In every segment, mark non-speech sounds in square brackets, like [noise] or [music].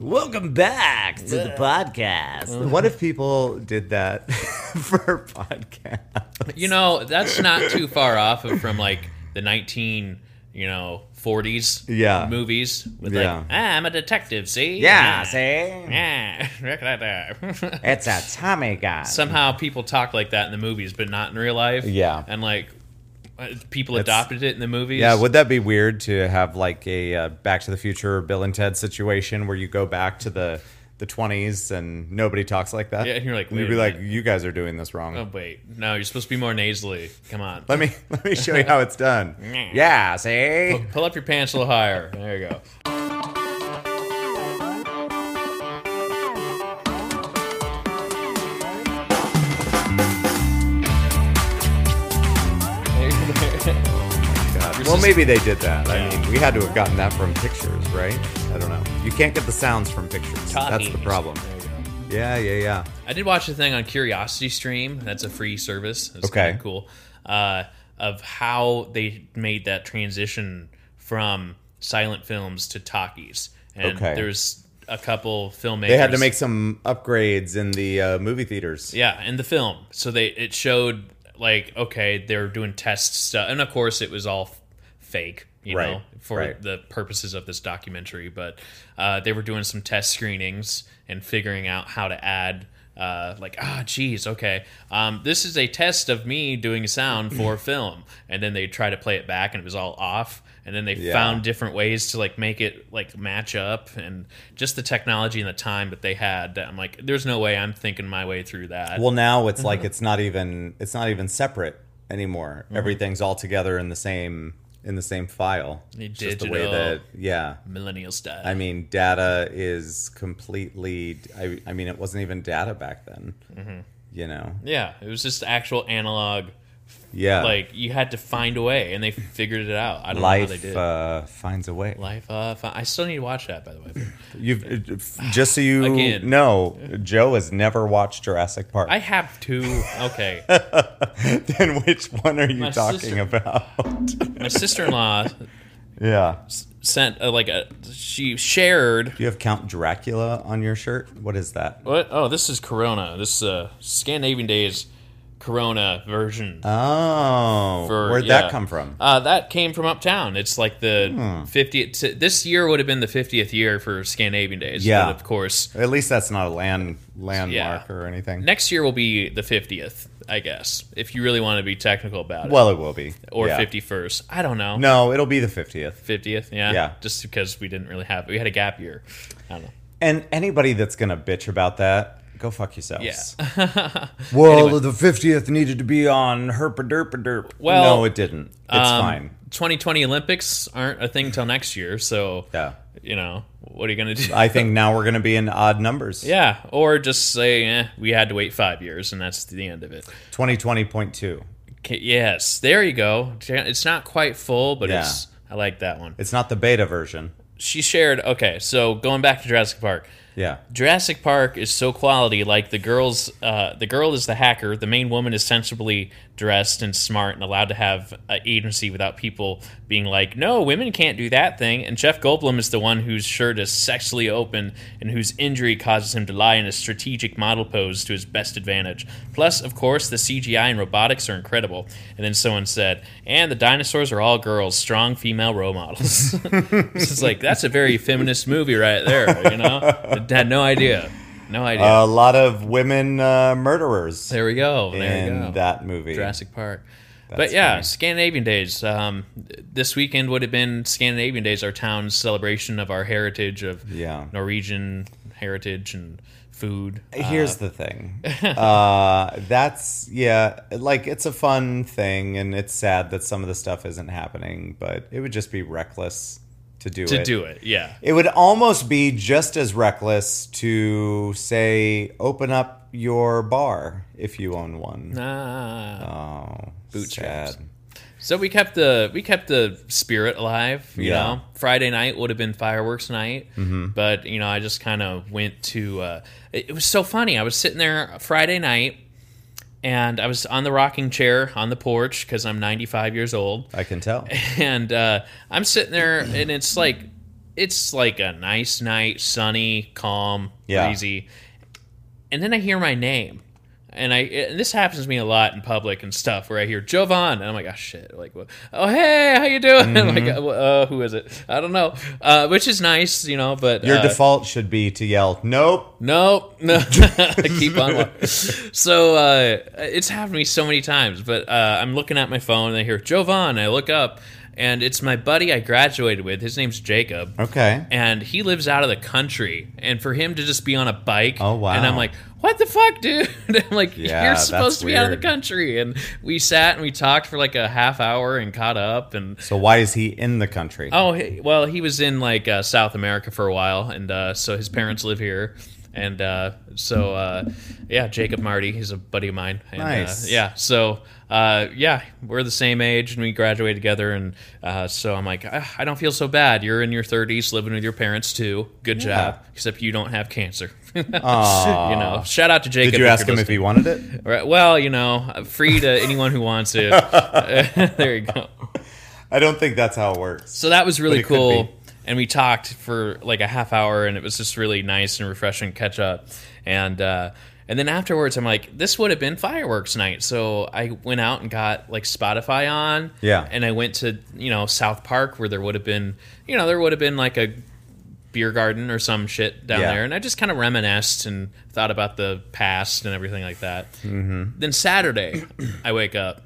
Welcome back to the podcast. What if people did that [laughs] for a podcast? You know, that's not too far off of from like the 19, you know, 40s Yeah. movies with Yeah. like, ah, I'm a detective, see? Yeah, Ah, see? Yeah, [laughs] look at that. It's a Tommy guy. Somehow people talk like that in the movies, but not in real life. Yeah. And like, people It's- adopted it in the movies. Yeah, would that be weird to have like a uh, Back to the Future Bill and Ted situation where you go back to the the 20s and nobody talks like that? Yeah, and you're like, And you'd be like, you guys are doing this wrong. Oh, wait. No, you're supposed to be more nasally. Come on. Let me [laughs] let me show you how it's done. [laughs] yeah, see? Pull up your pants a little higher. There you go. Well, just- maybe they did that. I mean, we had to have gotten that from pictures, right? I don't know. You can't get the sounds from pictures. That's the problem. There you go. Yeah, yeah, yeah. I did watch a thing on Curiosity Stream. That's a free service. It's Okay. kind of cool. Uh, of how they made that transition from silent films to talkies. And Okay. there's a couple filmmakers. They had to make some upgrades in the uh, movie theaters. Yeah, in the film. So they it showed like okay, they were doing test stuff, and of course it was all fake, you Right, know, for right. the purposes of this documentary. But uh, they were doing some test screenings and figuring out how to add. Uh, like ah, geez, okay. Um, this is a test of me doing sound [clears throat] for film, and then they try to play it back, and it was all off. And then they Yeah. found different ways to like make it like match up, and just the technology and the time that they had. That I'm like, there's no way I'm thinking my way through that. Well, now it's Mm-hmm. like it's not even it's not even separate anymore. Mm-hmm. Everything's all together in the same in the same file. It's just the way that yeah. millennial style. I mean, data is completely. I, I mean, it wasn't even data back then. Mm-hmm. You know. yeah, it was just actual analog. Yeah. Like you had to find a way, and they figured it out. I don't know how they life did. uh, finds a way. Life. Uh, fi- I still need to watch that, by the way. You've uh, just so you Again. know, Joe has never watched Jurassic Park. I have two. Okay, [laughs] then which one are you My talking sister- about? my sister-in-law yeah. sent uh, like a. She shared. Do you have Count Dracula on your shirt? What is that? What? Oh, this is Corona. This uh, Scandinavian Days Corona version. Oh, for- where'd yeah. that come from? Uh, that came from uptown. It's like the Hmm. 50th. This year would have been the 50th year for Scandinavian Days. Yeah. But of course, At least that's not a land landmark Yeah. or anything. next year will be the 50th, I guess, if you really want to be technical about it. well, it will be. or Yeah. 51st. I don't know. No, it'll be the fiftieth. 50th, yeah. Yeah. Just because we didn't really have, we had a gap year. I don't know. And anybody that's gonna bitch about that, go fuck yourselves. Yeah. [laughs] [laughs] Well, Anyway. the fiftieth needed to be on herpa derpa derp. Well, no, it didn't. It's Um, fine. 2020 Olympics aren't a thing till next year. So, Yeah. you know, what are you going to do? I think [laughs] now we're gonna be in odd numbers. yeah. Or just say, eh, we had to wait five years and that's the end of it. Twenty twenty point two. Okay, yes. There you go. It's not quite full, but Yeah. it's, I like that one. It's not the beta version. She shared, okay, so going back to Jurassic Park. Yeah. Jurassic Park is so quality. Like the girls, uh, the girl is the hacker. The main woman is sensibly dressed and smart and allowed to have uh, agency without people being like, "No, women can't do that thing." And Jeff Goldblum is the one whose shirt is sexually open and whose injury causes him to lie in a strategic model pose to his best advantage. Plus, of course, the CGI and robotics are incredible. And then someone said, "And the dinosaurs are all girls, strong female role models." [laughs] this is like that's a very feminist movie right there. You know, I had no idea, no idea. A lot of women uh, murderers there we go. There in go. that movie. Jurassic Park. but yeah, funny. Scandinavian Days. Um, this weekend would have been Scandinavian Days, our town's celebration of our heritage of Yeah. Norwegian heritage and food. Here's the thing. [laughs] Uh, that's yeah, like it's a fun thing, and it's sad that some of the stuff isn't happening. But it would just be reckless to do it. to it. do it, yeah. It would almost be just as reckless to say open up your bar if you own one. Ah. Oh, Bootstraps. sad. So we kept the we kept the spirit alive. You Yeah. know, Friday night would have been fireworks night, Mm-hmm. but you know, I just kind of went to. Uh, it, it was so funny. I was sitting there Friday night, and I was on the rocking chair on the porch because I'm 95 years old, I can tell. [laughs] and uh, I'm sitting there, and it's like. it's like a nice night, sunny, calm, Yeah. breezy. And then I hear my name. And I and this happens to me a lot in public and stuff where I hear Jovan and I'm like oh shit like what? oh hey how you doing [laughs] I'm like Mm-hmm. uh, who is it I don't know uh, which is nice you know but Your uh, default should be to yell, "Nope." Nope, [laughs] no. Keep on. [laughs] So uh, it's happened to me so many times. But uh, I'm looking at my phone and I hear Jovan. I look up and it's my buddy I graduated with. His name's Jacob. Okay. And he lives out of the country. And for him to just be on a bike, Oh, wow. And I'm like, what the fuck, dude? [laughs] I'm like, Yeah, you're supposed to be out of the country. And we sat and we talked for like a half hour and caught up and. So why is he in the country? Oh he, well, he was in like uh, South America for a while, and uh, so his parents live here, and uh, so uh, yeah, Jacob Marty, he's a buddy of mine. And, Nice. Uh, yeah, so uh, yeah, we're the same age, and we graduated together, and uh, so I'm like, "Ah, I don't feel so bad. You're in your 30s, living with your parents too. Good Yeah. job, except you don't have cancer. [laughs] You know, shout out to Jacob. Did you ask him if he wanted it? Right, Well, you know, free to anyone who wants it. [laughs] [laughs] there you go. I don't think that's how it works. So that was really cool. And we talked for like a half hour, and it was just really nice and refreshing catch up. And uh, and then afterwards, I'm like, this would have been fireworks night. So I went out and got like Spotify on. Yeah. And I went to you know South Park where there would have been you know there would have been like a beer garden or some shit down Yeah. there, and I just kind of reminisced and thought about the past and everything like that. Mm-hmm. Then Saturday, I wake up.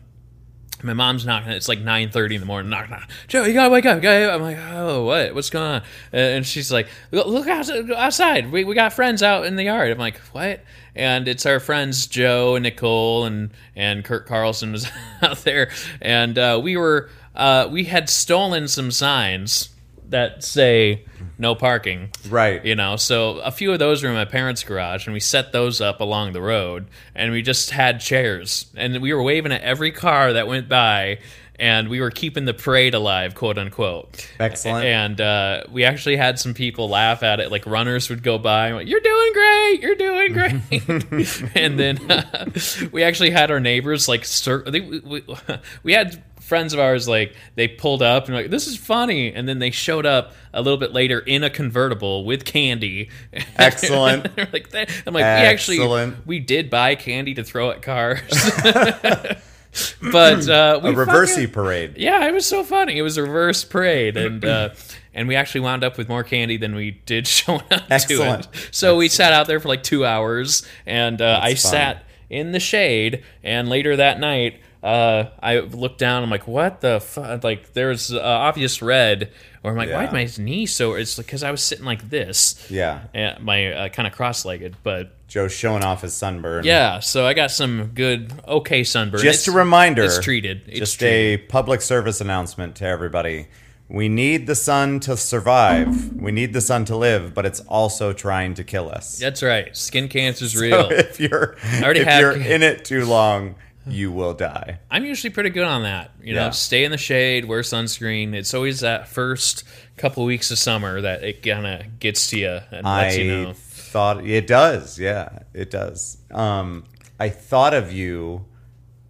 My mom's knocking. It's like nine thirty in the morning. Knock, knock. Joe, you gotta wake up. gotta- I'm like, oh, what? What's going on? And she's like, look outside. We, we got friends out in the yard. I'm like, what? And it's our friends Joe and Nicole and and Kurt Carlson was [laughs] out there, and uh, we were uh, we had stolen some signs that say no parking. Right. You know, so a few of those were in my parents' garage, and we set those up along the road, and we just had chairs, and we were waving at every car that went by, and we were keeping the parade alive, quote unquote. Excellent. And uh, we actually had some people laugh at it, like runners would go by, and like, "You're doing great, you're doing great," [laughs] [laughs] and then uh, we actually had our neighbors like, cir- they, we, we, [laughs] we had friends of ours like they pulled up and like this is funny and then they showed up a little bit later in a convertible with candy [laughs] Excellent. [laughs] Like that. i'm like we actually Excellent. we did buy candy to throw at cars [laughs] but uh we A reversey parade. yeah, it was so funny. It was a reverse parade, and uh, [clears throat] and we actually wound up with more candy than we did showing up Excellent. to it. So we sat out there for like two hours, and uh, I fun. sat in the shade. And later that night, uh, I looked down. I'm like, what the fuck? Like there's uh, obvious red. Or I'm like, why Yeah. my knee so? It's because I was sitting like this, Yeah. and my uh, kind of cross-legged, but. Joe's showing off his sunburn. Yeah, so I got some good, okay sunburn. Just It's- a reminder. It's treated. It's just treated. a public service announcement to everybody. We need the sun to survive. We need the sun to live, but it's also trying to kill us. That's right. Skin cancer's real. So [laughs] if you're already if have- you're in it too long, you will die. I'm usually pretty good on that. You know, Yeah. stay in the shade, wear sunscreen. It's always that first couple weeks of summer that it kind of gets to you and lets I you know. thought it does. Yeah, it does. Um, I thought of you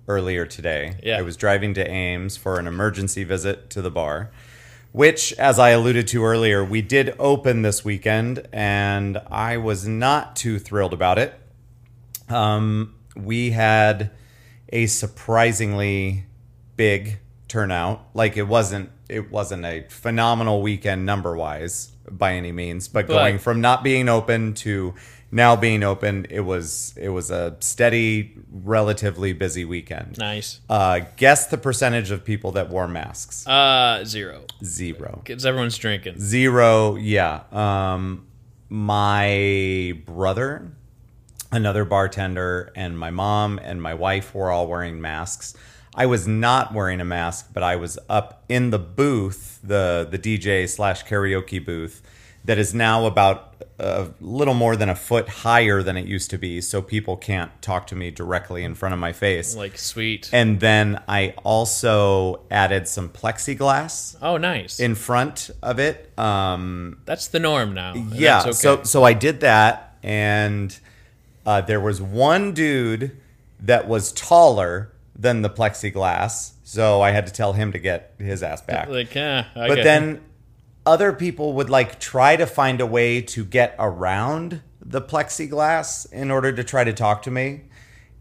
earlier today. Yeah. I was driving to Ames for an emergency visit to the bar, which, as I alluded to earlier, we did open this weekend, and I was not too thrilled about it. Um, we had a surprisingly big turnout. Like it wasn't it wasn't a phenomenal weekend number wise by any means, but, But- going from not being open to now being open, it was it was a steady, relatively busy weekend. Nice. Uh, guess the percentage of people that wore masks. Uh, zero. Zero. Because everyone's drinking. Zero, yeah. Um, my brother, another bartender, and my mom and my wife were all wearing masks. I was not wearing a mask, but I was up in the booth, the the DJ slash karaoke booth, that is now about a little more than a foot higher than it used to be, so people can't talk to me directly in front of my face. Like sweet. And then I also added some plexiglass oh, nice. in front of it. Um, That's the norm now. yeah, that's so so I did that, and uh, there was one dude that was taller than the plexiglass, so I had to tell him to get his ass back. like, yeah. I but get- then other people would like try to find a way to get around the plexiglass in order to try to talk to me.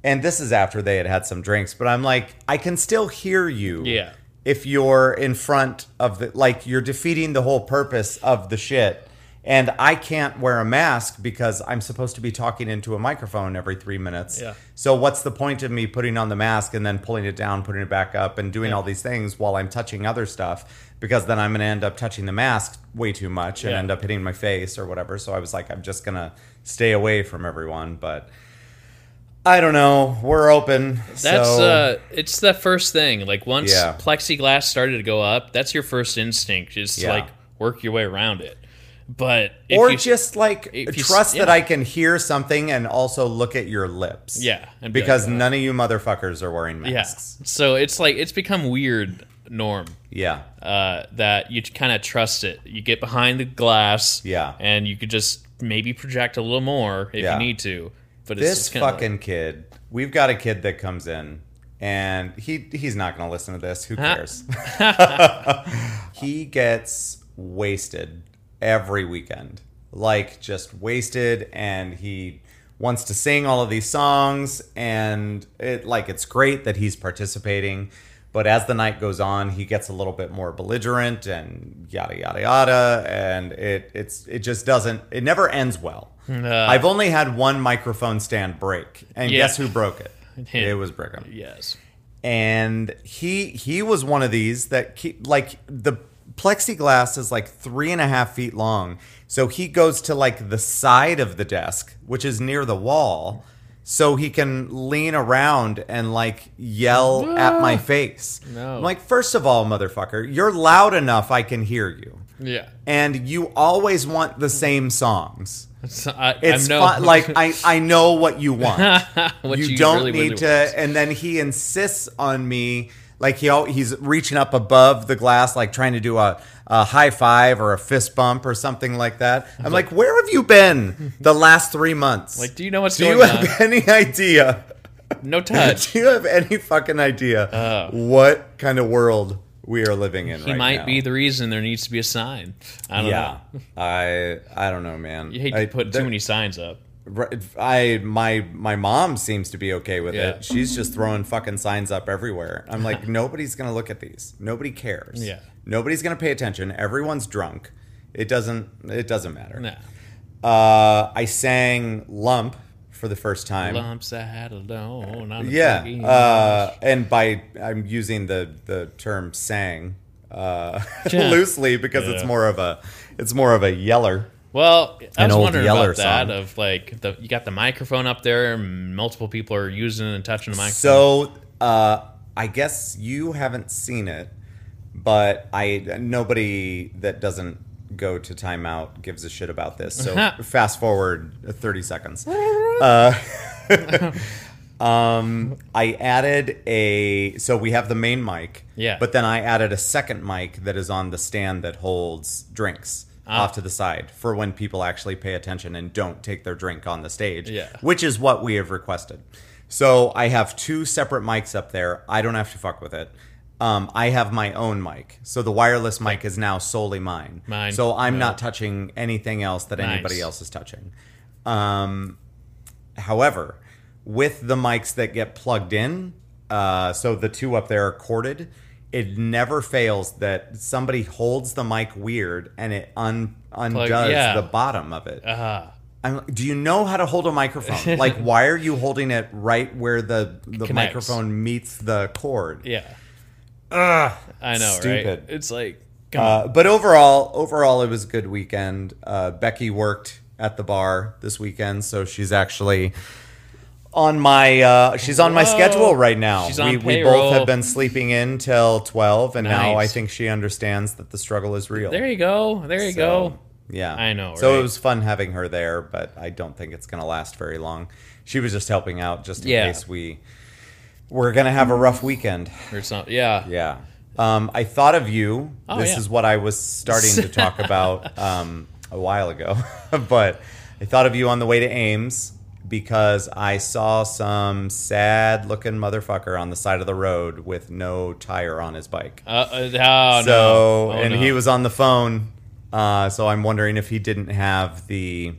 And this is after they had had some drinks, but I'm like, I can still hear you. Yeah. If you're in front of the, like, you're defeating the whole purpose of the shit. And I can't wear a mask because I'm supposed to be talking into a microphone every three minutes. Yeah. So what's the point of me putting on the mask and then pulling it down, putting it back up, and doing Yeah. all these things while I'm touching other stuff? Because then I'm going to end up touching the mask way too much and Yeah. end up hitting my face or whatever. So I was like, I'm just going to stay away from everyone. But I don't know. We're open. That's so, uh it's the first thing. Like once plexiglass started to go up, that's your first instinct Just like work your way around it. But if or you, just like if you trust that. I can hear something and also look at your lips. Yeah, be like, Because "Uh." none of you motherfuckers are wearing yeah. masks. So it's like it's become weird norm Yeah. uh, that you kind of trust it. You get behind the glass, Yeah. and you could just maybe project a little more if Yeah. you need to. But it's This just kinda like- fucking kid. We've got a kid that comes in and he he's not going to listen to this. Who cares? [laughs] [laughs] he gets wasted every weekend. Like just wasted and he wants to sing all of these songs and it like it's great that he's participating but as the night goes on he gets a little bit more belligerent and yada yada yada and it it's it just doesn't it never ends well Uh, i've only had one microphone stand break and Yeah. guess who broke it [laughs] Him. it was brigham yes. and he he was one of these that keep like the plexiglass is like three and a half feet long. So he goes to like the side of the desk which is near the wall so he can lean around and like yell at my face. No. I'm like first of all motherfucker you're loud enough i can hear you. Yeah. and you always want the same songs. So I, it's no, fun, like I, I know what you [laughs] want. What you, you don't really, need really to want. and then he insists on me like he he's reaching up above the glass like trying to do a, a high five or a fist bump or something like that i'm like, where have you been the last three months Like, do you know what's do going you on? have any idea No [laughs] touch. do you have any fucking idea Uh. what kind of world we are living in He right might now? be the reason there needs to be a sign. I don't yeah know. i i don't know man You hate to put there- too many signs up. I my my mom seems to be okay with Yeah. it. She's just throwing fucking signs up everywhere. I'm like, [laughs] nobody's gonna look at these. Nobody cares. Yeah. Nobody's gonna pay attention. Everyone's drunk. It doesn't. It doesn't matter. Nah. Uh, I sang "Lump" for the first time. Lumps I had alone. on Yeah, uh, and by I'm using the the term "sang" uh, [laughs] loosely because it's more of a it's more of a yeller. Well, I was wondering about that. song. Of like, the you got the microphone up there, and multiple people are using and touching the microphone. So uh, I guess you haven't seen it, but I nobody that doesn't go to timeout gives a shit about this. So [laughs] fast forward thirty seconds. [laughs] Uh, [laughs] um, I added a so we have the main mic. Yeah. But then I added a second mic that is on the stand that holds drinks. Ah. Off to the side for when people actually pay attention and don't take their drink on the stage Yeah. which is what we have requested. So I have two separate mics up there. I don't have to fuck with it. Um, I have my own mic, so the wireless mic is now solely mine. Mine. So I'm No. not touching anything else that anybody else is touching. Um, however, with the mics that get plugged in, uh, so the two up there are corded. It never fails that somebody holds the mic weird and it un- undoes yeah. the bottom of it. uh, I'm do you know how to hold a microphone? [laughs] like, why are you holding it right where the the Connects. microphone meets the cord? yeah. I know, stupid. right? It's like. Uh, but overall, overall, it was a good weekend. Uh, Becky worked at the bar this weekend, so she's actually on my uh, she's on my Whoa. schedule right now. She's on we, we both have been sleeping in till twelve, and now I Nice. think she understands that the struggle is real. There you go. There you go. Yeah, I know, So it was fun having her there, but I don't think it's going to last very long. She was just helping out, just in Yeah. case we we're going to have a rough weekend. Or something. Yeah. Yeah. Um, I thought of you. Oh, this yeah. is what I was starting to talk about [laughs] um, a while ago, [laughs] but I thought of you on the way to Ames because I saw some sad-looking motherfucker on the side of the road with no tire on his bike. Uh, uh, oh, so, no. Oh, and no. he was on the phone Uh, so I'm wondering if he didn't have the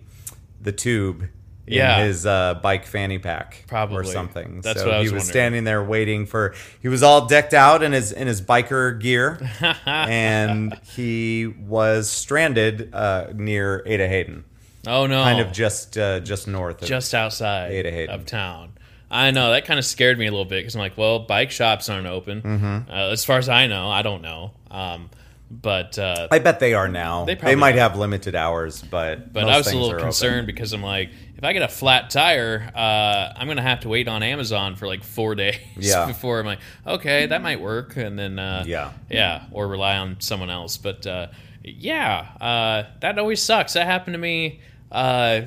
the tube in Yeah. his uh, bike fanny pack probably or something. That's so what I was he was wondering. standing there waiting for. He was all decked out in his in his biker gear, [laughs] and he was stranded uh, near Ada Hayden, Oh no. kind of just uh, just north of. just outside Ada Hayden. of town. I know that kind of scared me a little bit because I'm like, well, bike shops aren't open. Mm-hmm. Uh, as far as I know, I don't know. Um, but uh, I bet they are now. They They, might are. have limited hours, but but I was a little are open. concerned because I'm like, if I get a flat tire, uh, I'm gonna have to wait on Amazon for like four [laughs] days Yeah. before I'm like, okay, that might work, and then uh, Yeah. yeah, or rely on someone else. But uh, yeah, uh, that always sucks. That happened to me. Uh,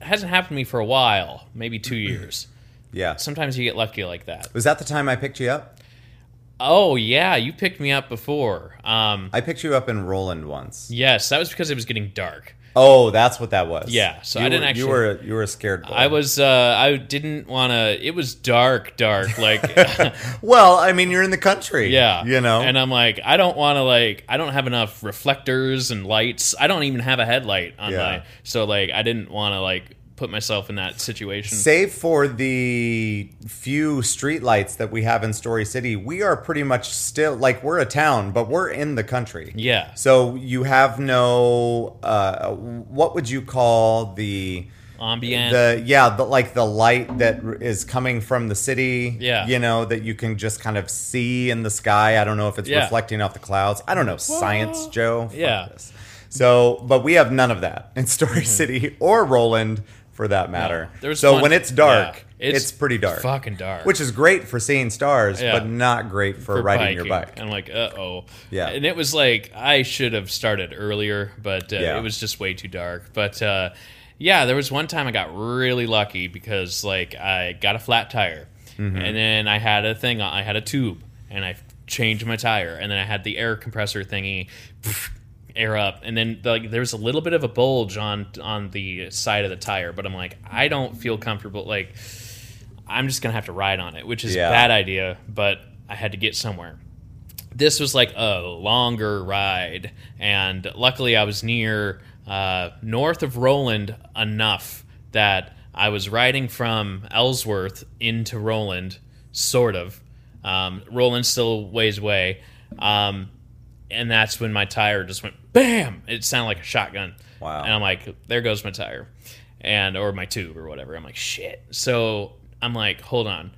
hasn't happened to me for a while, maybe two [clears throat] years. Yeah. Sometimes you get lucky like that. Was that the time I picked you up? Oh yeah, you picked me up before. Um, I picked you up in Roland once. yes, that was because it was getting dark. Oh, that's what that was. Yeah, so You I didn't were- actually- You were you were a scared boy. I was. Uh, I didn't want to. It was dark, dark. Like, [laughs] Well, I mean, you're in the country. yeah, You know. And I'm like, I don't want to. Like, I don't have enough reflectors and lights. I don't even have a headlight on Yeah. my. So like, I didn't want to like put myself in that situation. Save for the few streetlights that we have in Story City, we are pretty much still like we're a town, but we're in the country. yeah. So you have no uh, what would you call the Ambient. the yeah the like the light that is coming from the city Yeah. you know that you can just kind of see in the sky i don't know if it's Yeah. reflecting off the clouds i don't know science joe Fuck Yeah. this. so but we have none of that in [laughs] story city or roland for that matter There was so when it's dark yeah, it's, pretty dark Fucking dark. which is great for seeing stars Yeah. but not great for, for riding your bike I'm like, uh oh. Yeah. And it was like I should have started earlier, but uh, Yeah. it was just way too dark. But uh, yeah, there was one time I got really lucky because like I got a flat tire, Mm-hmm. and then I had a thing. I had a tube, and I changed my tire, and then I had the air compressor thingy. [laughs] air up. And then like there was a little bit of a bulge on on the side of the tire but i'm like i don't feel comfortable like i'm just gonna have to ride on it which is Yeah. a bad idea but i had to get somewhere. This was like a longer ride and luckily i was near uh, north of roland enough that i was riding from ellsworth into roland sort of. Um, roland still ways away um, and that's when my tire just went bam it sounded like a shotgun. Wow. and i'm like there goes my tire and or my tube or whatever. I'm like shit. So i'm like hold on.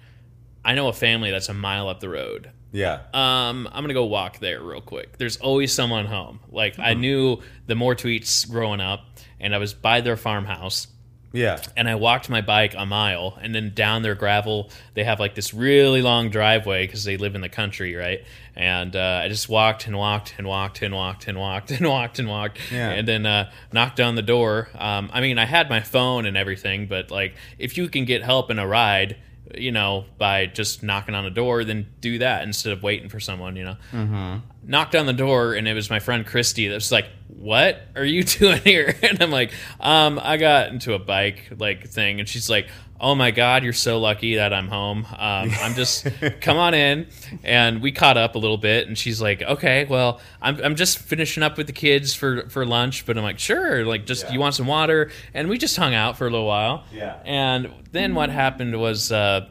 I know a family that's a mile up the road. Yeah. Um, I'm gonna go walk there real quick. There's always someone home. Like I knew the more tweets growing up, and I was by their farmhouse, yeah and I walked my bike a mile, and then down their gravel, they have like this really long driveway because they live in the country, right? And uh, I just walked and walked and walked and walked and walked and [laughs] walked and walked, Yeah. and then uh, knocked on the door. Um, I mean, I had my phone and everything, but like if you can get help in a ride. You know, by just knocking on a door, then do that instead of waiting for someone. You know, knocked on the door and it was my friend Christy that was like, "What are you [laughs] doing here?" [laughs] And I'm like, "Um, I got into a bike like thing." And she's like, "Oh my god, you're so lucky that I'm home. Um, I'm just [laughs] come on in." And we caught up a little bit, and she's like, "Okay, well, I'm I'm just finishing up with the kids for for lunch." But I'm like, "Sure, like just Yeah. you want some water?" And we just hung out for a little while. Yeah. And then what happened was. Uh,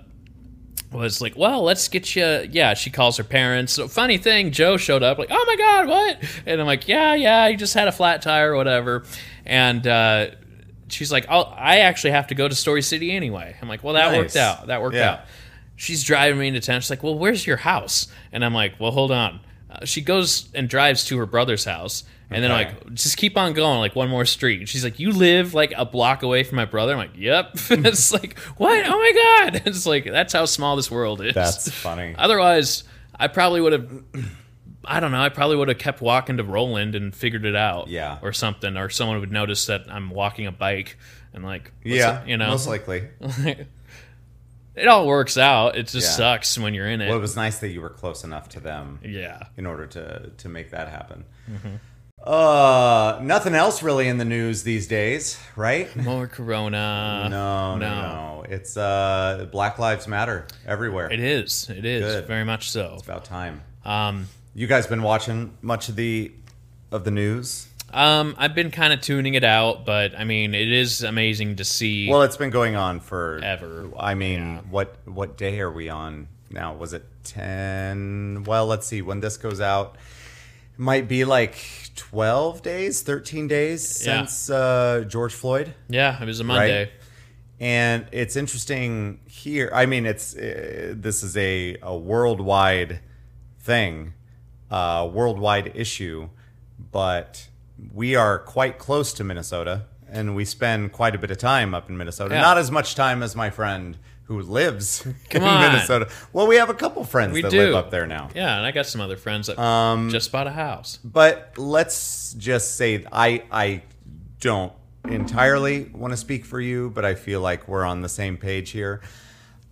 was like, well, let's get you. Yeah, she calls her parents. So funny thing, Joe showed up like, oh my god, what? And I'm like, yeah, yeah, he just had a flat tire or whatever. And uh, she's like, oh, I actually have to go to Story City anyway. I'm like, well, that Nice. worked out. That worked Yeah. out. She's driving me into town. She's like, well, where's your house? And I'm like, well, hold on. Uh, she goes and drives to her brother's house. And then I'm like, just keep on going, like one more street. And she's like, you live like a block away from my brother. I'm like, yep. [laughs] it's like, what? Oh my god! [laughs] It's like that's how small this world is. that's funny [laughs] Otherwise, I probably would have. I don't know. I probably would have kept walking to Roland and figured it out. Yeah. Or something, or someone would notice that I'm walking a bike and like, yeah it- you know, most likely [laughs] it all works out. It just Yeah. sucks when you're in it. well it was nice that you were close enough to them yeah. in order to to make that happen. Mm-hmm. Uh, nothing else really in the news these days, right? [laughs] More Corona. No, no, no. no. It's uh, Black Lives Matter everywhere. It is. It is Good. very much so. It's About time. Um, You guys been watching much of the of the news? Um, I've been kind of tuning it out, but I mean, it is amazing to see. Well, it's been going on for Ever. I mean, Yeah. what what day are we on now? Was it ten? Well, let's see. When this goes out, it might be like twelve days, thirteen days Yeah. since uh, George Floyd. yeah, it was a Monday. And it's interesting here. I mean, it's uh, this is a a worldwide thing, uh, worldwide issue, but we are quite close to Minnesota, and we spend quite a bit of time up in Minnesota. Yeah. Not as much time as my friend who lives [laughs] Come in on. Minnesota. Well, we have a couple friends We that do live up there now. Yeah, and I got some other friends that Um, just bought a house. But let's just say I I don't entirely want to speak for you, but I feel like we're on the same page here.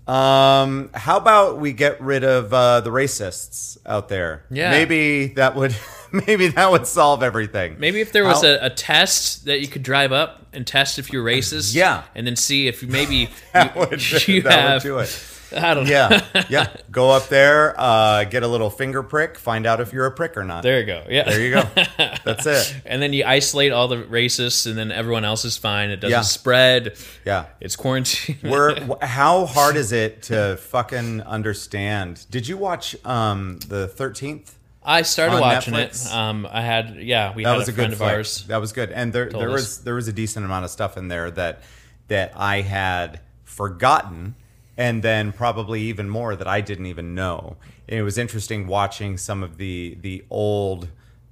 Um, how about we get rid of uh, the racists out there? Yeah. maybe that would [laughs] maybe that would solve everything. Maybe if there was a, a test that you could drive up and test if you're racist, Yeah. and then see if maybe [laughs] that you, would, [laughs] you that have. would do it. [laughs] I don't know. Yeah, yeah. Go up there, uh, get a little finger prick, find out if you're a prick or not. There you go. Yeah. There you go. [laughs] That's it. and then you isolate all the racists, and then everyone else is fine. It doesn't Yeah. spread. Yeah. It's quarantine. [laughs] We're, how hard is it to fucking understand? Did you watch um, the Thirteenth? I started watching Netflix? it. Um, I had yeah, we That had was a, a, friend good of ours. That was good, and there there us. was there was a decent amount of stuff in there that that I had forgotten, and then probably even more that I didn't even know. And it was interesting watching some of the the old.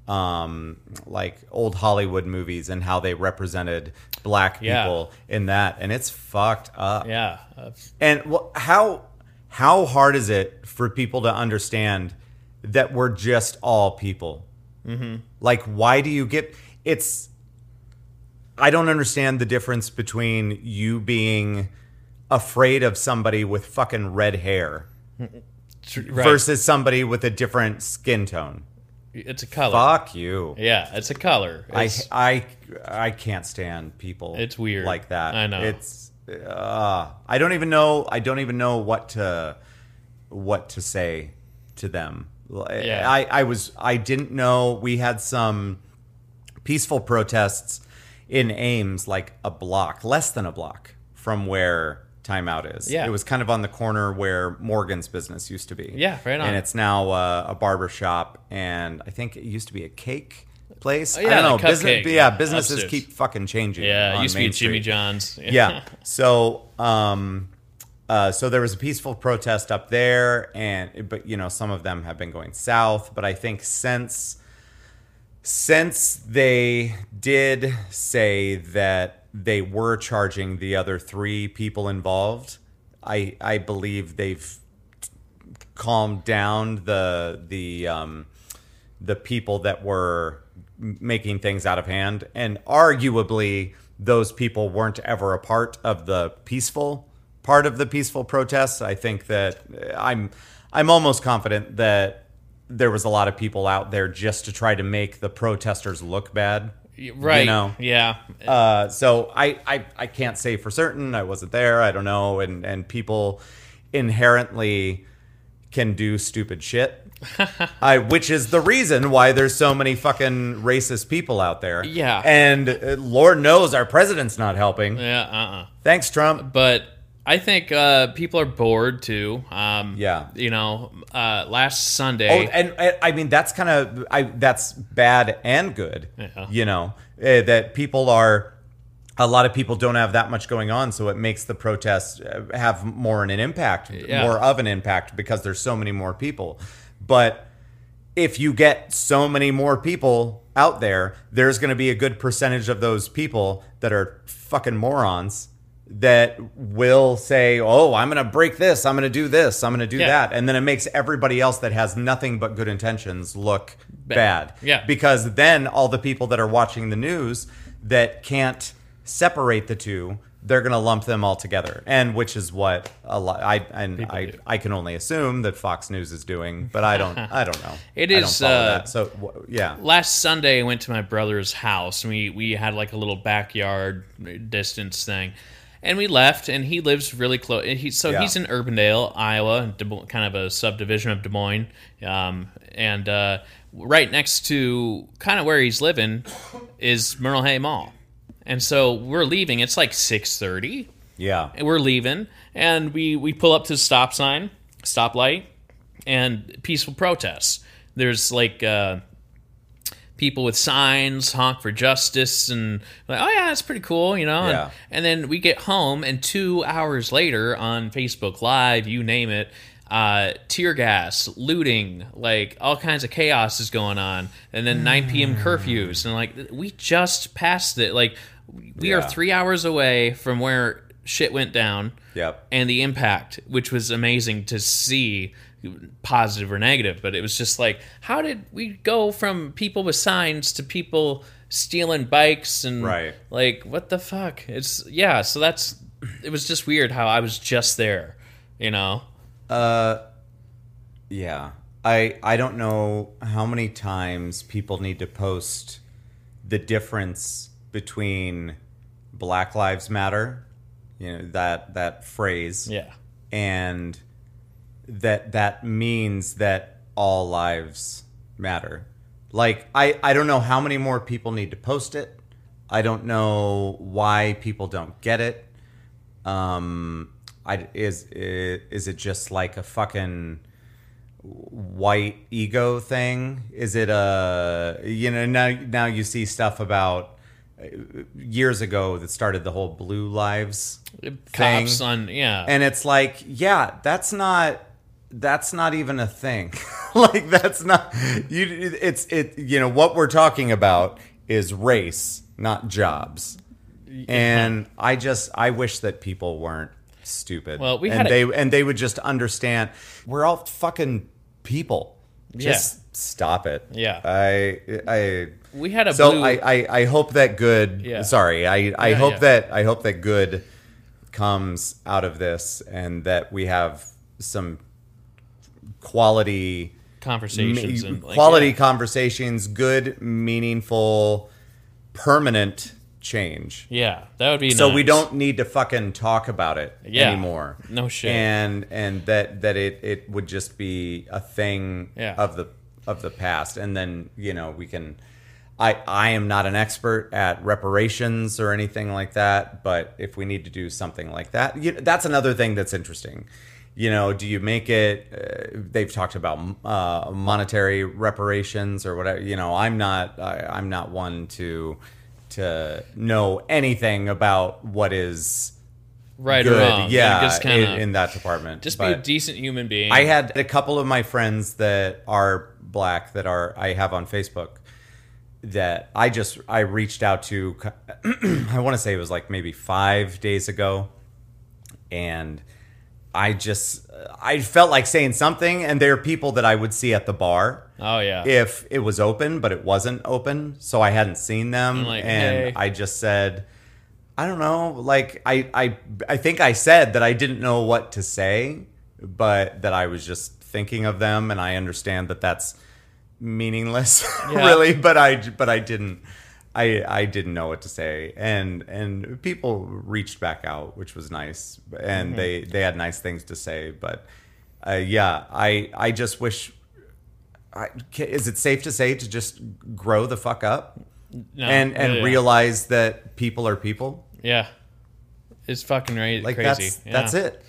Um, like old Hollywood movies and how they represented black Yeah. people in that, and it's fucked up. Yeah, And how how hard is it for people to understand that we're just all people? Mm-hmm. Like, why do you get? It's. I don't understand the difference between you being afraid of somebody with fucking red hair right. versus somebody with a different skin tone. it's a color. Fuck you. Yeah, it's a color. I, I I can't stand people. It's weird. like that. I know. It's uh, I don't even know. I don't even know what to what to say to them. Yeah. I I was I didn't know we had some peaceful protests in Ames, like a block, less than a block from where timeout is. Yeah. it was kind of on the corner where Morgan's business used to be. Yeah, right on. And it's now uh, a barber shop, and I think it used to be a cake place. Oh, I don't know. Business, yeah, businesses upstairs. keep fucking changing. yeah, it used to be Main Jimmy Street. John's. [laughs] Yeah. [laughs] So, um, uh, so there was a peaceful protest up there, and but you know some of them have been going south. But I think since since they did say that they were charging the other three people involved, I I believe they've calmed down the the um, the people that were making things out of hand, and arguably those people weren't ever a part of the peaceful part of the peaceful protests. I think that uh, I'm I'm almost confident that there was a lot of people out there just to try to make the protesters look bad. Right. You know, Yeah, uh, so I, I I can't say for certain. I wasn't there. I don't know. And and people inherently can do stupid shit. [laughs] I, which is the reason why there's so many fucking racist people out there. Yeah. And uh, Lord knows our president's not helping. yeah. Uh. uh Thanks, Trump. But I think uh, people are bored too. Um, Yeah. You know, uh, last Oh, Sunday. and, and I mean that's kind of I that's bad and good. Yeah. You know eh, that people are. A lot of people don't have that much going on, so it makes the protests uh, have more an impact, Yeah. more of an impact because there's so many more people. But if you get so many more people out there, there's going to be a good percentage of those people that are fucking morons that will say, "Oh, I'm going to break this. I'm going to do this. I'm going to do Yeah. that." And then it makes everybody else that has nothing but good intentions look bad. Yeah. Because then all the people that are watching the news that can't separate the two, they're going to lump them all together. And which is what a lot I and People I do. I can only assume that Fox News is doing, but I don't I don't know. [laughs] It I don't uh, that. So yeah. last Sunday, I went to my brother's house. We we had like a little backyard distance thing, and we left. And he lives really close. He so Yeah. he's in Urbandale, Iowa, kind of a subdivision of Des Moines. Um, and uh, right next to kind of where he's living is merle Hay Mall. And so we're leaving. It's like 6:30 Yeah. and we're leaving and we we pull up to the stop sign stoplight and peaceful protests there's like uh people with signs honk for justice and like oh yeah that's pretty cool you know Yeah. and, and then we get home and two hours later on facebook live you name it uh, tear gas, looting, like all kinds of chaos is going on, and then 9 p.m. curfews, and like we just passed it. Like we are three hours away from where shit went down Yep. and the impact, which was amazing to see, positive or negative. But it was just like, how did we go from people with signs to people stealing bikes and Right. like what the fuck? It's yeah. So that's it was just weird how I was just there, you know. Uh Yeah. I I don't know how many times people need to post the difference between Black Lives Matter, you know, that that phrase Yeah. and that that means that all lives matter. Like I I don't know how many more people need to post it. I don't know why people don't get it. Um I is is, is it just like a fucking white ego thing? Is it a you know now now you see stuff about uh, years ago that started the whole blue lives Cops thing. on yeah. and it's like yeah that's not that's not even a thing [laughs] like that's not you it's it you know what we're talking about is race not jobs and i just i wish that people weren't stupid Well, we and a- they and they would just understand we're all fucking people just stop it Yeah. i i we had a so blue. I, I I hope that good. Yeah. Sorry, I I Yeah, hope yeah. that I hope that good comes out of this, and that we have some quality conversations me- and like, quality yeah. conversations, good, meaningful, permanent change. Yeah, that would be So we don't need to fucking talk about it Yeah. anymore. No shit. And and that that it it would just be a thing Yeah. of the of the past, and then you know we can. I I am not an expert at reparations or anything like that, but if we need to do something like that, you, that's another thing that's interesting. You know, do you make it? Uh, they've talked about uh, monetary reparations or whatever. You know, I'm not. I, I'm not one to to know anything about what is right good. or wrong. Yeah, just kind in, in that department. just be a decent human being. I had a couple of my friends that are black that are I have on Facebook that I just I reached out to [clears throat] I want to say it was like maybe 5 days ago and I just I felt like saying something and there are people that I would see at the bar oh yeah. if it was open but it wasn't open so I hadn't seen them like, and "Hey." I just said I don't know like I I I think I said that I didn't know what to say but that I was just thinking of them and I understand that that's meaningless [laughs] Yeah. really but I but I didn't I I didn't know what to say. And and people reached back out which was nice. And they they had nice things to say. But uh, yeah I I just wish I, is it safe to say to just grow the fuck up? No, and and yeah, realize that people are people? Yeah. It's fucking right, like crazy. that's yeah. that's it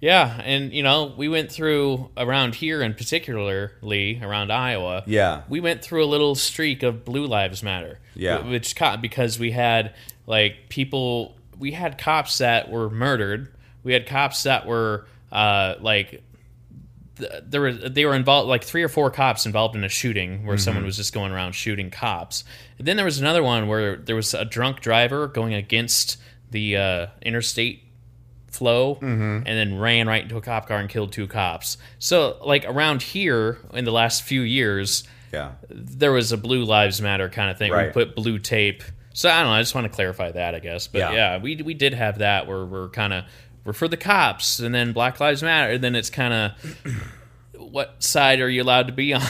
Yeah, and you know, we went through around here in particularly around Iowa. Yeah. we went through a little streak of Blue Lives Matter. Yeah. which caught because we had like people, we had cops that were murdered. We had cops that were uh, like there were they were involved like three or four cops involved in a shooting where someone was just going around shooting cops. And then there was another one where there was a drunk driver going against the uh, interstate flow mm-hmm. and then ran right into a cop car and killed two cops. So like around here in the last few years, yeah there was a blue lives matter kind of thing. We put blue tape. So I don't know. I just want to clarify that, I guess. But Yeah. yeah, we we did have that where we're kind of we're for the cops, and then Black Lives Matter. And then it's kind of what side are you allowed to be [laughs] on?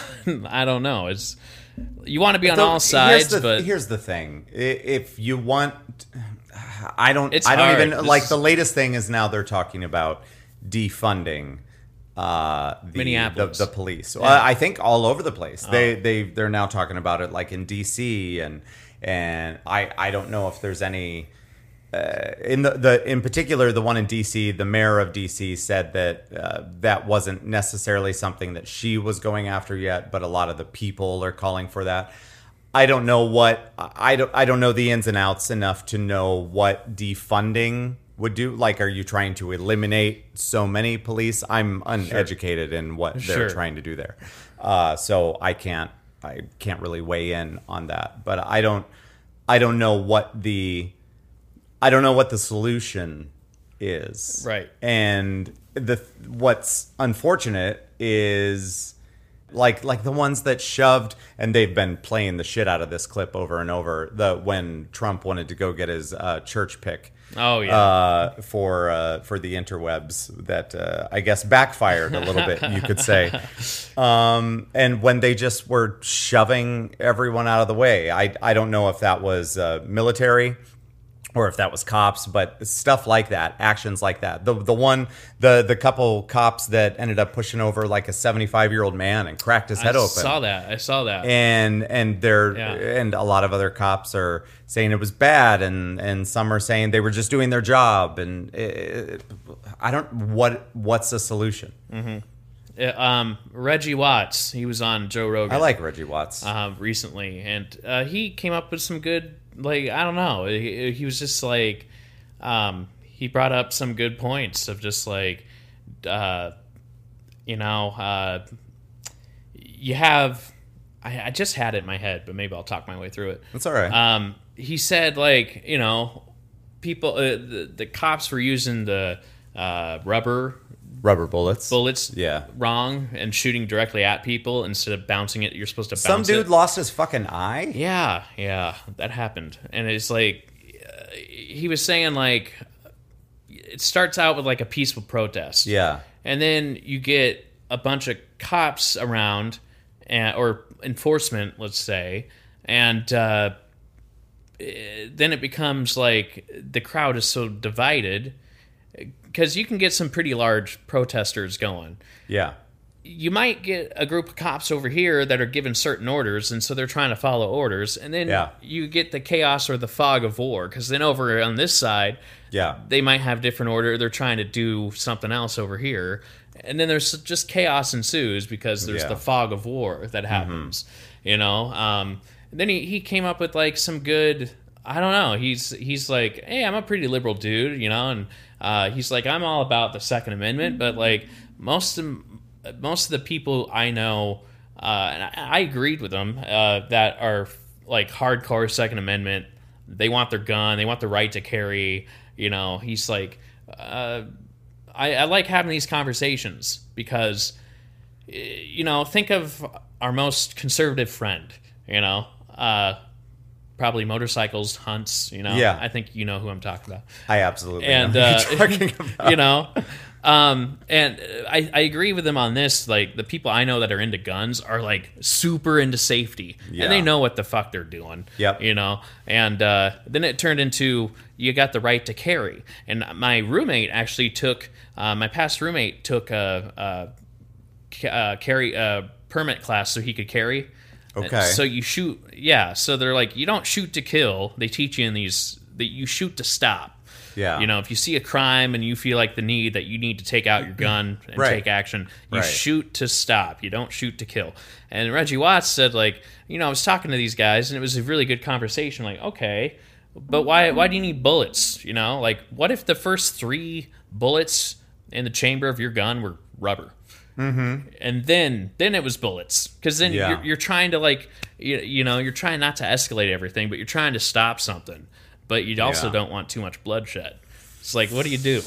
I don't know. It's you want to be on So all sides, here's the, but here's the thing if you want i don't It's i don't hard. even This like is- the latest thing is now they're talking about defunding uh, the, Minneapolis. the, the police. Well, I think all over the place. They they they're now talking about it like in D.C. and and I I don't know if there's any uh, in the, the in particular the one in DC the mayor of DC said that uh, that wasn't necessarily something that she was going after yet but a lot of the people are calling for that I don't know what I don't I don't know the ins and outs enough to know what defunding would do like are you trying to eliminate so many police I'm uneducated in what they're Sure. trying to do there uh, so I can't I can't really weigh in on that but I don't I don't know what the I don't know what the solution is. Right. And the what's unfortunate is like like the ones that shoved and they've been playing the shit out of this clip over and over. The when Trump wanted to go get his uh, church pick. Oh, yeah. Uh, for uh, for the interwebs that uh, I guess backfired a little bit, you could say. [laughs] Um, and when they just were shoving everyone out of the way, I I don't know if that was uh, military or if that was cops, but stuff like that, actions like that. The the one the the couple cops that ended up pushing over like a 75 year old man and cracked his head I open I saw that. I saw that. and and they're Yeah. and a lot of other cops are saying it was bad and and some are saying they were just doing their job and it, I don't what what's the solution Uh, um, Reggie Watts, he was on Joe Rogan. I like Reggie Watts uh, recently, and uh, he came up with some good, like I don't know, he, he was just like, um, he brought up some good points of just like, uh, you know, uh, you have, I, I just had it in my head, but maybe I'll talk my way through it. That's all right Um, he said like, you know, people, uh, the, the cops were using the uh, rubber rubber bullets. Bullets Yeah. wrong and shooting directly at people instead of bouncing it. You're supposed to some bounce dude it. lost his fucking eye? Yeah yeah that happened. And it's like uh, he was saying like it starts out with like a peaceful protest. Yeah. And then you get a bunch of cops around and, or enforcement let's say and uh, eh, then it becomes like the crowd is so divided because you can get some pretty large protesters going. Yeah. You might get a group of cops over here that are given certain orders and so they're trying to follow orders and then Yeah. you get the chaos or the fog of war because then over on this side yeah. they might have different order they're trying to do something else over here and then there's just chaos ensues because there's Yeah. the fog of war that happens you know? Um, then he, he came up with like some good i don't know he's he's like hey i'm a pretty liberal dude you know? And uh, he's like i'm all about the second amendment but like most of most of the people i know uh, and I, I agreed with them uh, that are like hardcore second amendment. They want their gun. They want the right to carry you know. He's like uh, I, I like having these conversations because you know think of our most conservative friend you know? Uh, probably motorcycles hunts you know Yeah. i think you know who i'm talking about I absolutely and know uh, you're [laughs] talking about. you know um and I, I agree with them on this like the people i know that are into guns are like super into safety Yeah. and they know what the fuck they're doing Yep. you know and uh, then it turned into you got the right to carry and my roommate actually took uh, my past roommate took a, a uh, carry a permit class so he could carry Okay. so you shoot yeah so they're like you don't shoot to kill they teach you in these that you shoot to stop Yeah. you know if you see a crime and you feel like the need that you need to take out your gun and Right. take action you Right. shoot to stop you don't shoot to kill and reggie watts said like you know i was talking to these guys and it was a really good conversation like okay but why why do you need bullets you know like what if the first three bullets in the chamber of your gun were rubber and then then it was bullets. Because then Yeah. you're, you're trying to like you, you know you're trying not to escalate everything but you're trying to stop something. But you also Yeah. don't want too much bloodshed. It's like what do you do?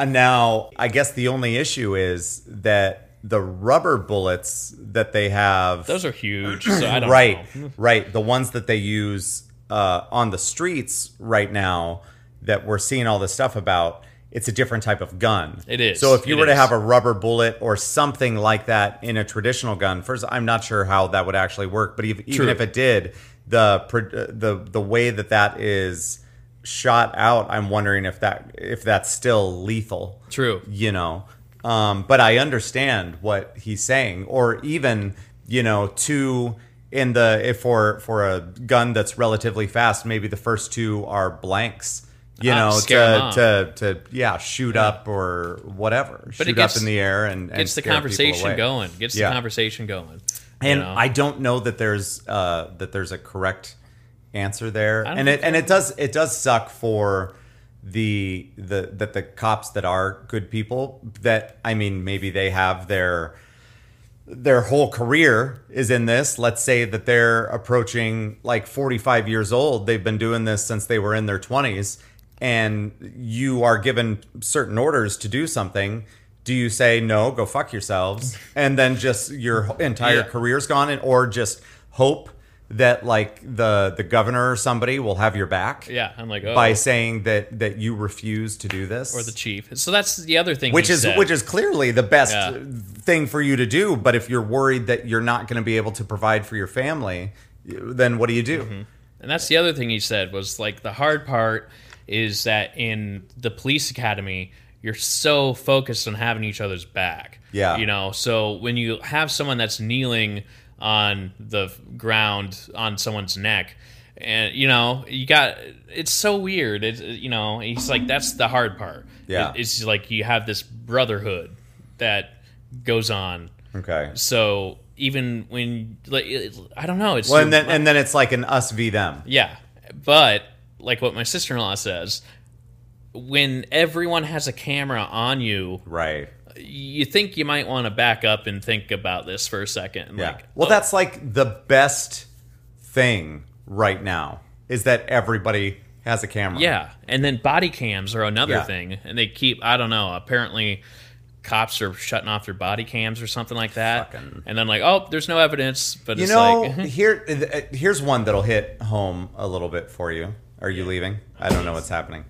And now, I guess the only issue is that the rubber bullets that they have, those are huge so i don't right, [laughs] right, the ones that they use uh, on the streets right now that we're seeing all this stuff about, it's a different type of gun. It is. So if you It were to is. have a rubber bullet or something like that in a traditional gun, first, I'm not sure how that would actually work, but ev- even if it did, the the the way that that is shot out, I'm wondering if that if that's still lethal true you know Um, but I understand what he's saying, or even you know, two in the if for for a gun that's relatively fast, maybe the first two are blanks. You Ah, know, to, to to yeah, shoot up or whatever, But shoot it gets- up in the air and, and Gets the conversation going. Gets Yeah. the conversation going. you And know? I don't know that there's uh, that there's a correct answer there, and it and it does it does suck for the the that the cops that are good people that I mean maybe they have their their whole career is in this. Let's say that they're approaching like 45 years old. They've been doing this since they were in their 20s, and you are given certain orders to do something. Do you say no, go fuck yourselves, [laughs] and then just your entire Yeah. career's gone, and or just hope that like the the governor or somebody will have your back yeah, I'm like, oh, by saying that that you refuse to do this or the chief. So that's the other thing. which he is said. which is clearly the best Yeah. thing for you to do but if you're worried that you're not going to be able to provide for your family then what do you do Mm-hmm. And that's the other thing he said was like the hard part is that in the police academy, you're so focused on having each other's back. Yeah. You know, so when you have someone that's kneeling on the ground on someone's neck, and you know, you got it's so weird. It's you know, he's like that's the hard part. Yeah. It- it's like you have this brotherhood that goes on. okay So even when like I don't know, it's well and then and then it's like an us v them yeah, but like what my sister in law says, when everyone has a camera on you, right you think you might want to back up and think about this for a second. yeah Like, well oh, that's like the best thing right now is that everybody has a camera yeah, and then body cams are another Yeah. thing, and they keep I don't know. Apparently, cops are shutting off their body cams or something like that, Fucking- and then like, oh, there's no evidence, but you it's know like [laughs] here uh, here's one that'll hit home a little bit for you are you leaving i don't know what's happening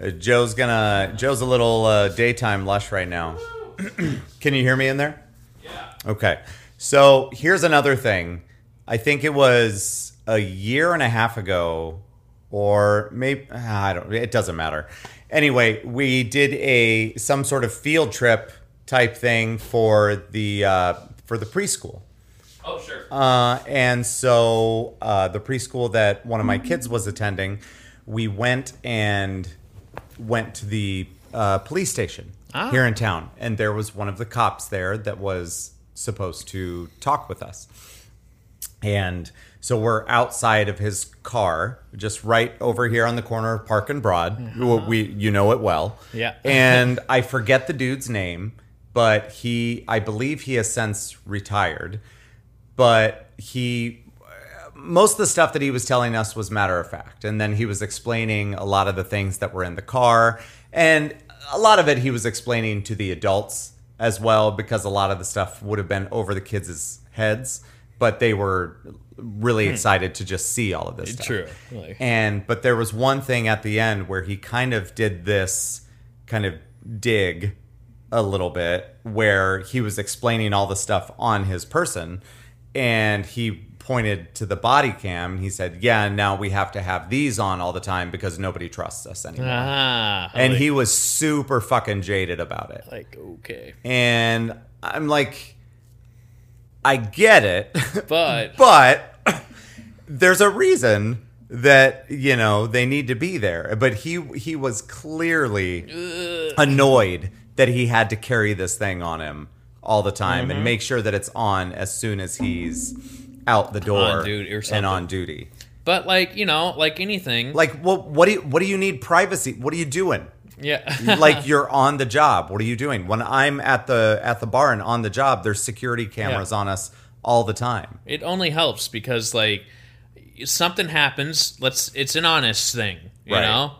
Uh, Joe's gonna. Joe's a little uh, daytime lush right now. [clears throat] Can you hear me in there? yeah, Okay. So here's another thing. I think it was a year and a half ago, or maybe I don't. It doesn't matter. Anyway, we did a some sort of field trip type thing for the uh, for the preschool. Oh sure, Uh, and so uh, the preschool that one of my kids was attending, we went and went to the uh, police station Ah. here in town, and there was one of the cops there that was supposed to talk with us. And so we're outside of his car, just right over here on the corner of Park and Broad. We, you know it well. Yeah. and [laughs] I forget the dude's name, but he, I believe he has since retired. But he, most of the stuff that he was telling us was matter of fact, and then he was explaining a lot of the things that were in the car, and a lot of it he was explaining to the adults as well, because a lot of the stuff would have been over the kids' heads, but they were really hmm. excited to just see all of this stuff. true. Like, And but there was one thing at the end where he kind of did this kind of dig a little bit where he was explaining all the stuff on his person and he pointed to the body cam and he said, "Yeah, now we have to have these on all the time because nobody trusts us anymore." ah, and like, he was super fucking jaded about it. like okay, And I'm like I get it. [laughs] but but [coughs] there's a reason that you know they need to be there but he he was clearly annoyed that he had to carry this thing on him all the time Mm-hmm. and make sure that it's on as soon as he's out the door On duty or and on duty. But like you know, like anything, like well what do you what do you need privacy? What are you doing? Yeah, like [laughs] you're on the job. What are you doing? When i'm at the at the bar and on the job there's security cameras Yeah. on us all the time. It only helps because like something happens. Let's it's an honest thing you Right. know?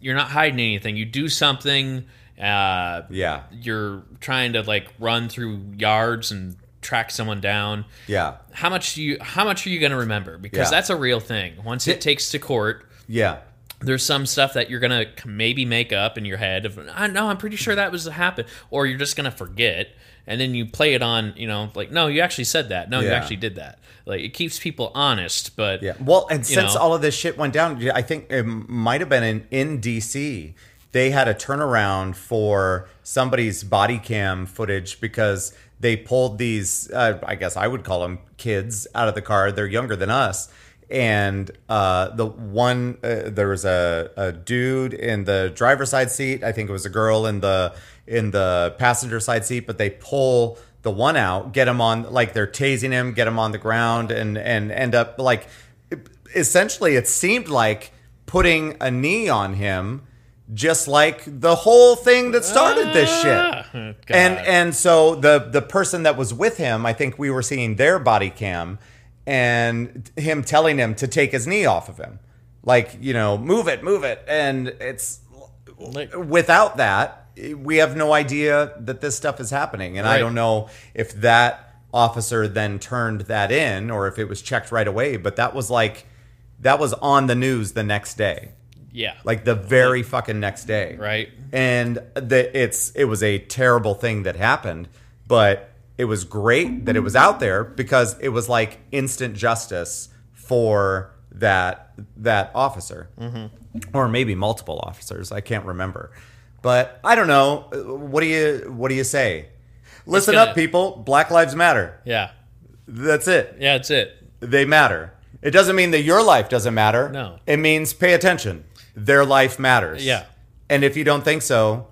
You're not hiding anything. You do something uh yeah you're trying to like run through yards and track someone down yeah how much do you how much are you going to remember because Yeah. that's a real thing once it takes to court yeah there's some stuff that you're gonna maybe make up in your head of I know I'm pretty sure that was happened or you're just gonna forget and then you play it on you know like no you actually said that no you actually did that like it keeps people honest but Yeah. Well, and since know. all of this shit went down, I think it might have been in, in DC. They had a turnaround for somebody's body cam footage because they pulled these, uh, I guess I would call them kids, out of the car. They're younger than us. And uh, the one, uh, there was a, a dude in the driver's side seat. I think it was a girl in the in the passenger side seat. But they pull the one out, get him on, like they're tasing him, get him on the ground, and and end up like, essentially, it seemed like putting a knee on him just like the whole thing that started this shit. Ah, God. And and so the the person that was with him, I think we were seeing their body cam and him telling him to take his knee off of him. Like, you know, move it, move it. And it's without that, we have no idea that this stuff is happening. And I don't know if that officer then turned that in or if it was checked right away, but that was like that was on the news the next day yeah, like the very fucking next day. Right. and the, it's it was a terrible thing that happened but it was great that it was out there because it was like instant justice for that that officer. Mm-hmm. Or maybe multiple officers. I can't remember. But i don't know. What do you what do you say? Listen gonna- up people. Black lives matter. Yeah, that's it. Yeah, that's it. they matter. It doesn't mean that your life doesn't matter. No. It means pay attention. Their life matters. Yeah. And if you don't think so,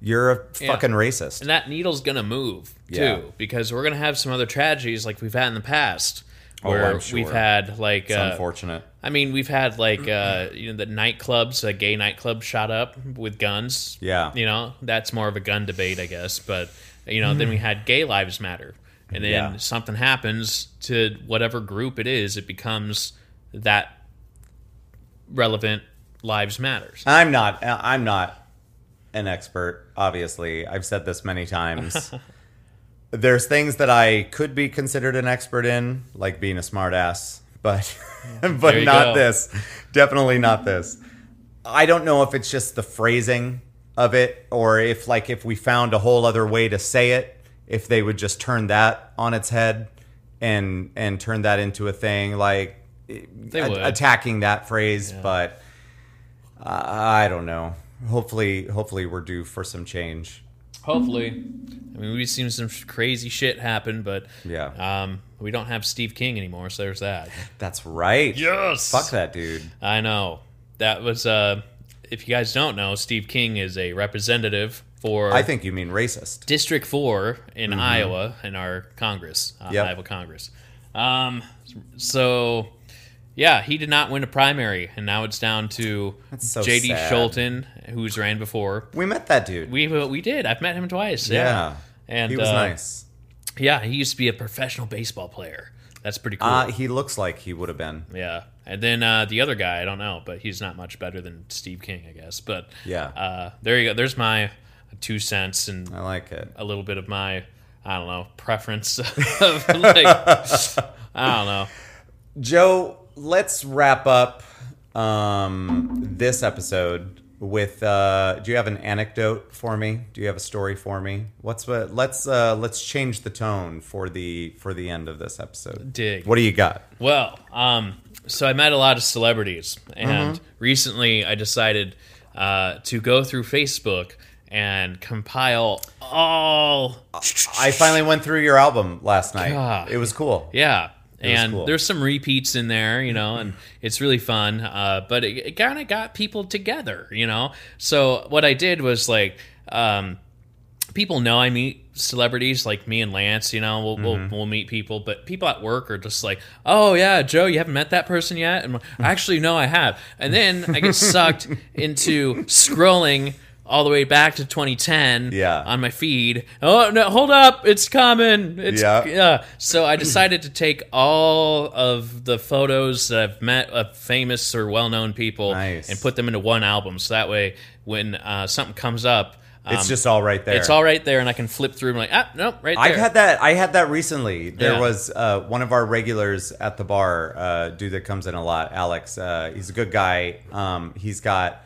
you're a Yeah. fucking racist. And that needle's gonna move too, Yeah. because we're gonna have some other tragedies like we've had in the past, Oh, where I'm sure. we've had like it's uh, unfortunate. I mean, we've had like uh, you know the nightclubs, a gay nightclub shot up with guns. Yeah. you know that's more of a gun debate, I guess. But you know, then we had Gay Lives Matter, and then Yeah. something happens to whatever group it is, it becomes that relevant lives matters. I'm not uh, I'm not an expert, obviously. I've said this many times. [laughs] There's things that I could be considered an expert in, like being a smartass, but [laughs] [laughs] but not go. this. Definitely not this. I don't know if it's just the phrasing of it or if like if we found a whole other way to say it, if they would just turn that on its head and and turn that into a thing like attacking that phrase, but I I don't know. Hopefully, hopefully we're due for some change. Hopefully, I mean we've seen some crazy shit happen, but Yeah. um, we don't have Steve King anymore, so there's that. That's right. Yes. Fuck that dude. I know. That was uh if you guys don't know, Steve King is a representative for I think you mean racist. District 4 in Iowa in our Congress, uh, Yep. Iowa Congress. Um so yeah, he did not win a primary and now it's down to so JD sad. Scholten who's ran before. We met that dude. We we did. I've met him twice. yeah. Yeah. And he was uh, nice. Yeah, he used to be a professional baseball player. That's pretty cool. Uh, he looks like he would have been. Yeah, and then uh, the other guy, I don't know, but he's not much better than Steve King, I guess. But Yeah. uh, there you go. There's my two cents and I like it. a little bit of my, I don't know, preference [laughs] of like, [laughs] I don't know. Joe, let's wrap up um, this episode with. Uh, do you have an anecdote for me? Do you have a story for me? What's what? Let's uh, let's change the tone for the for the end of this episode. Dig. What do you got? Well, um, so I met a lot of celebrities, and Mm-hmm. recently I decided uh, to go through Facebook and compile all I finally went through your album last night. God. It was cool. Yeah. And cool. there's some repeats in there, you know, and it's really fun. Uh, but it, it kind of got people together, you know. So what I did was like, um, people know I meet celebrities like me and Lance. You know, we'll Mm-hmm. we'll, we'll meet people, but people at work are just like, "Oh yeah, Joe, you haven't met that person yet." And actually, no, I have. And then I get sucked [laughs] into scrolling. All the way back to 2010 Yeah. on my feed. Oh no, hold up, it's coming. It's Yeah. yeah. So I decided to take all of the photos that I've met of famous or well-known people Nice. and put them into one album. So that way, when uh, something comes up, um, It's just all right there. it's all right there, and I can flip through. and like, ah, nope, right there. I've had that. I had that recently. There Yeah. was uh, one of our regulars at the bar, uh, dude that comes in a lot, Alex. Uh, he's a good guy. Um, he's got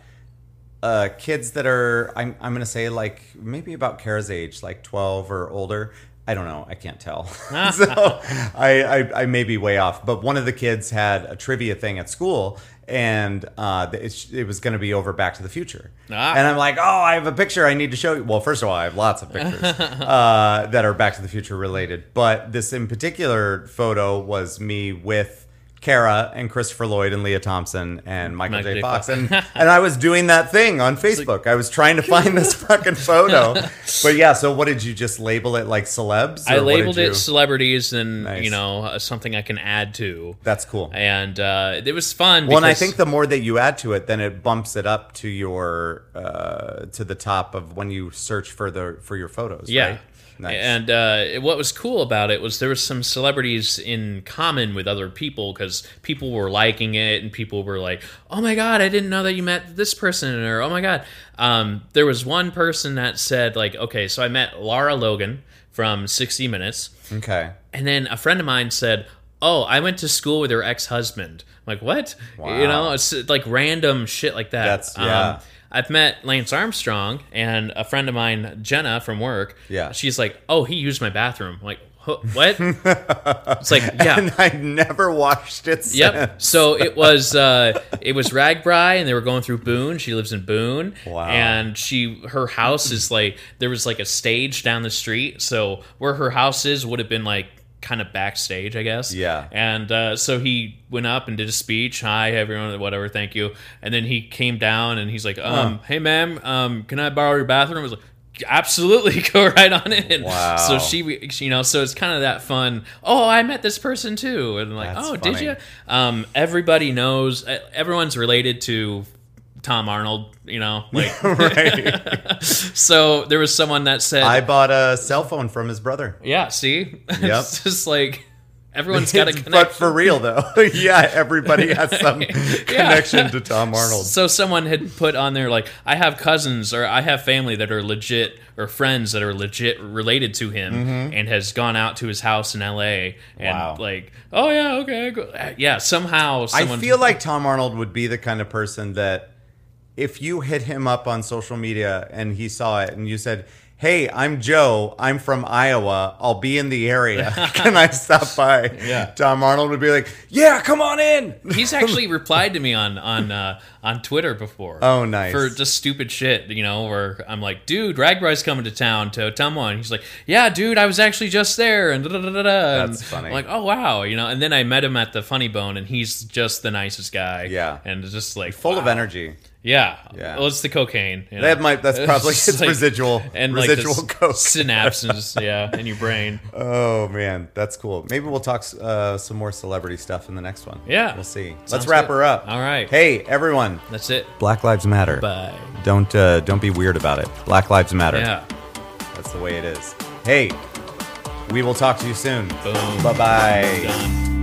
uh, kids that are, I'm, I'm going to say, like maybe about Kara's age, like 12 or older. I don't know. I can't tell. [laughs] so I, I, I may be way off. But one of the kids had a trivia thing at school, and uh, it, it was going to be over Back to the Future. Ah. And I'm like, oh, I have a picture I need to show you. Well, first of all, I have lots of [laughs] pictures uh, that are Back to the Future related, but this in particular photo was me with. Kara and Christopher Lloyd and Lea Thompson and Michael, Michael J. J. Fox. And, and I was doing that thing on Facebook. I was trying to find this [laughs] fucking photo. But yeah, so what did you just label it like celebs? I labeled you- it celebrities and Nice. you know uh, something I can add to, That's cool. and uh, it was fun. Well, and I think the more that you add to it, then it bumps it up to your uh, to the top of when you search for the for your photos. Yeah. right? Nice. And uh, what was cool about it was there was some celebrities in common with other people because people were liking it and people were like, "Oh my god, I didn't know that you met this person," or "Oh my god." Um, there was one person that said like, "Okay, so I met Lara Logan from 60 Minutes," okay. and then a friend of mine said, "Oh, I went to school with her ex-husband." I'm like, "What?" Wow. You know, it's like random shit like that. That's- yeah. Um, I've met Lance Armstrong and a friend of mine, Jenna from work. Yeah. She's like, "Oh, he used my bathroom." I'm like, what? it's like, [laughs] yeah. And I never watched it. Since. Yep. So it was uh, it was RAGBRAI, and they were going through Boone. She lives in Boone, Wow. and she her house is like there was like a stage down the street. So where her house is would have been like kind of backstage, I guess. Yeah. And uh, so he went up and did a speech. Hi everyone, whatever, thank you. And then he came down and he's like, um, hey ma'am, um, can I borrow your bathroom? I was like. Absolutely, [laughs] go right on in. Wow. So she, you know, so it's kind of that fun. Oh, I met this person too, and like, That's oh, did you? Um, everybody knows. Everyone's related to Tom Arnold. You know, [laughs] like right. [laughs] so. There was someone that said, I bought a cell phone from his brother. "Yeah, see, [laughs] Yep. it's just like everyone's got a but connection." for real though, yeah, everybody has some connection to Tom Arnold. So someone had put on there like, "I have cousins or I have family that are legit or friends that are legit related to him, and has gone out to his house in L.A. and Mm-hmm. Wow. like, oh yeah, okay, go. yeah, somehow I feel like Tom Arnold would be the kind of person that if you hit him up on social media and he saw it and you said, Hey, I'm Joe. I'm from Iowa. I'll be in the area. [laughs] Can I stop by? Yeah. Tom Arnold would be like, Yeah, come on in. He's actually replied to me on on uh, on Twitter before. Oh, nice. For just stupid shit, you know, where I'm like, dude, RAGBRAI's coming to town to Ottumwa. And he's like, yeah, dude, I was actually just there. And da da da. That's And funny. I'm like, oh wow, you know. And then I met him at the Funny Bone, and he's just the nicest guy. Yeah. and just like Full of energy. Yeah, Yeah. Well, it's the cocaine. you know. That might that's [laughs] probably It's it's like- residual [laughs] and residual like coke. synapses, [laughs] yeah, in your brain. Oh man, that's cool. Maybe we'll talk uh, some more celebrity stuff in the next one. Yeah. we'll see. Sounds Let's wrap good. her up. All right. Hey, everyone. That's it. Black Lives Matter. Bye. Don't uh, don't be weird about it. Black Lives Matter. Yeah. That's the way it is. Hey, we will talk to you soon. Boom. Bye bye.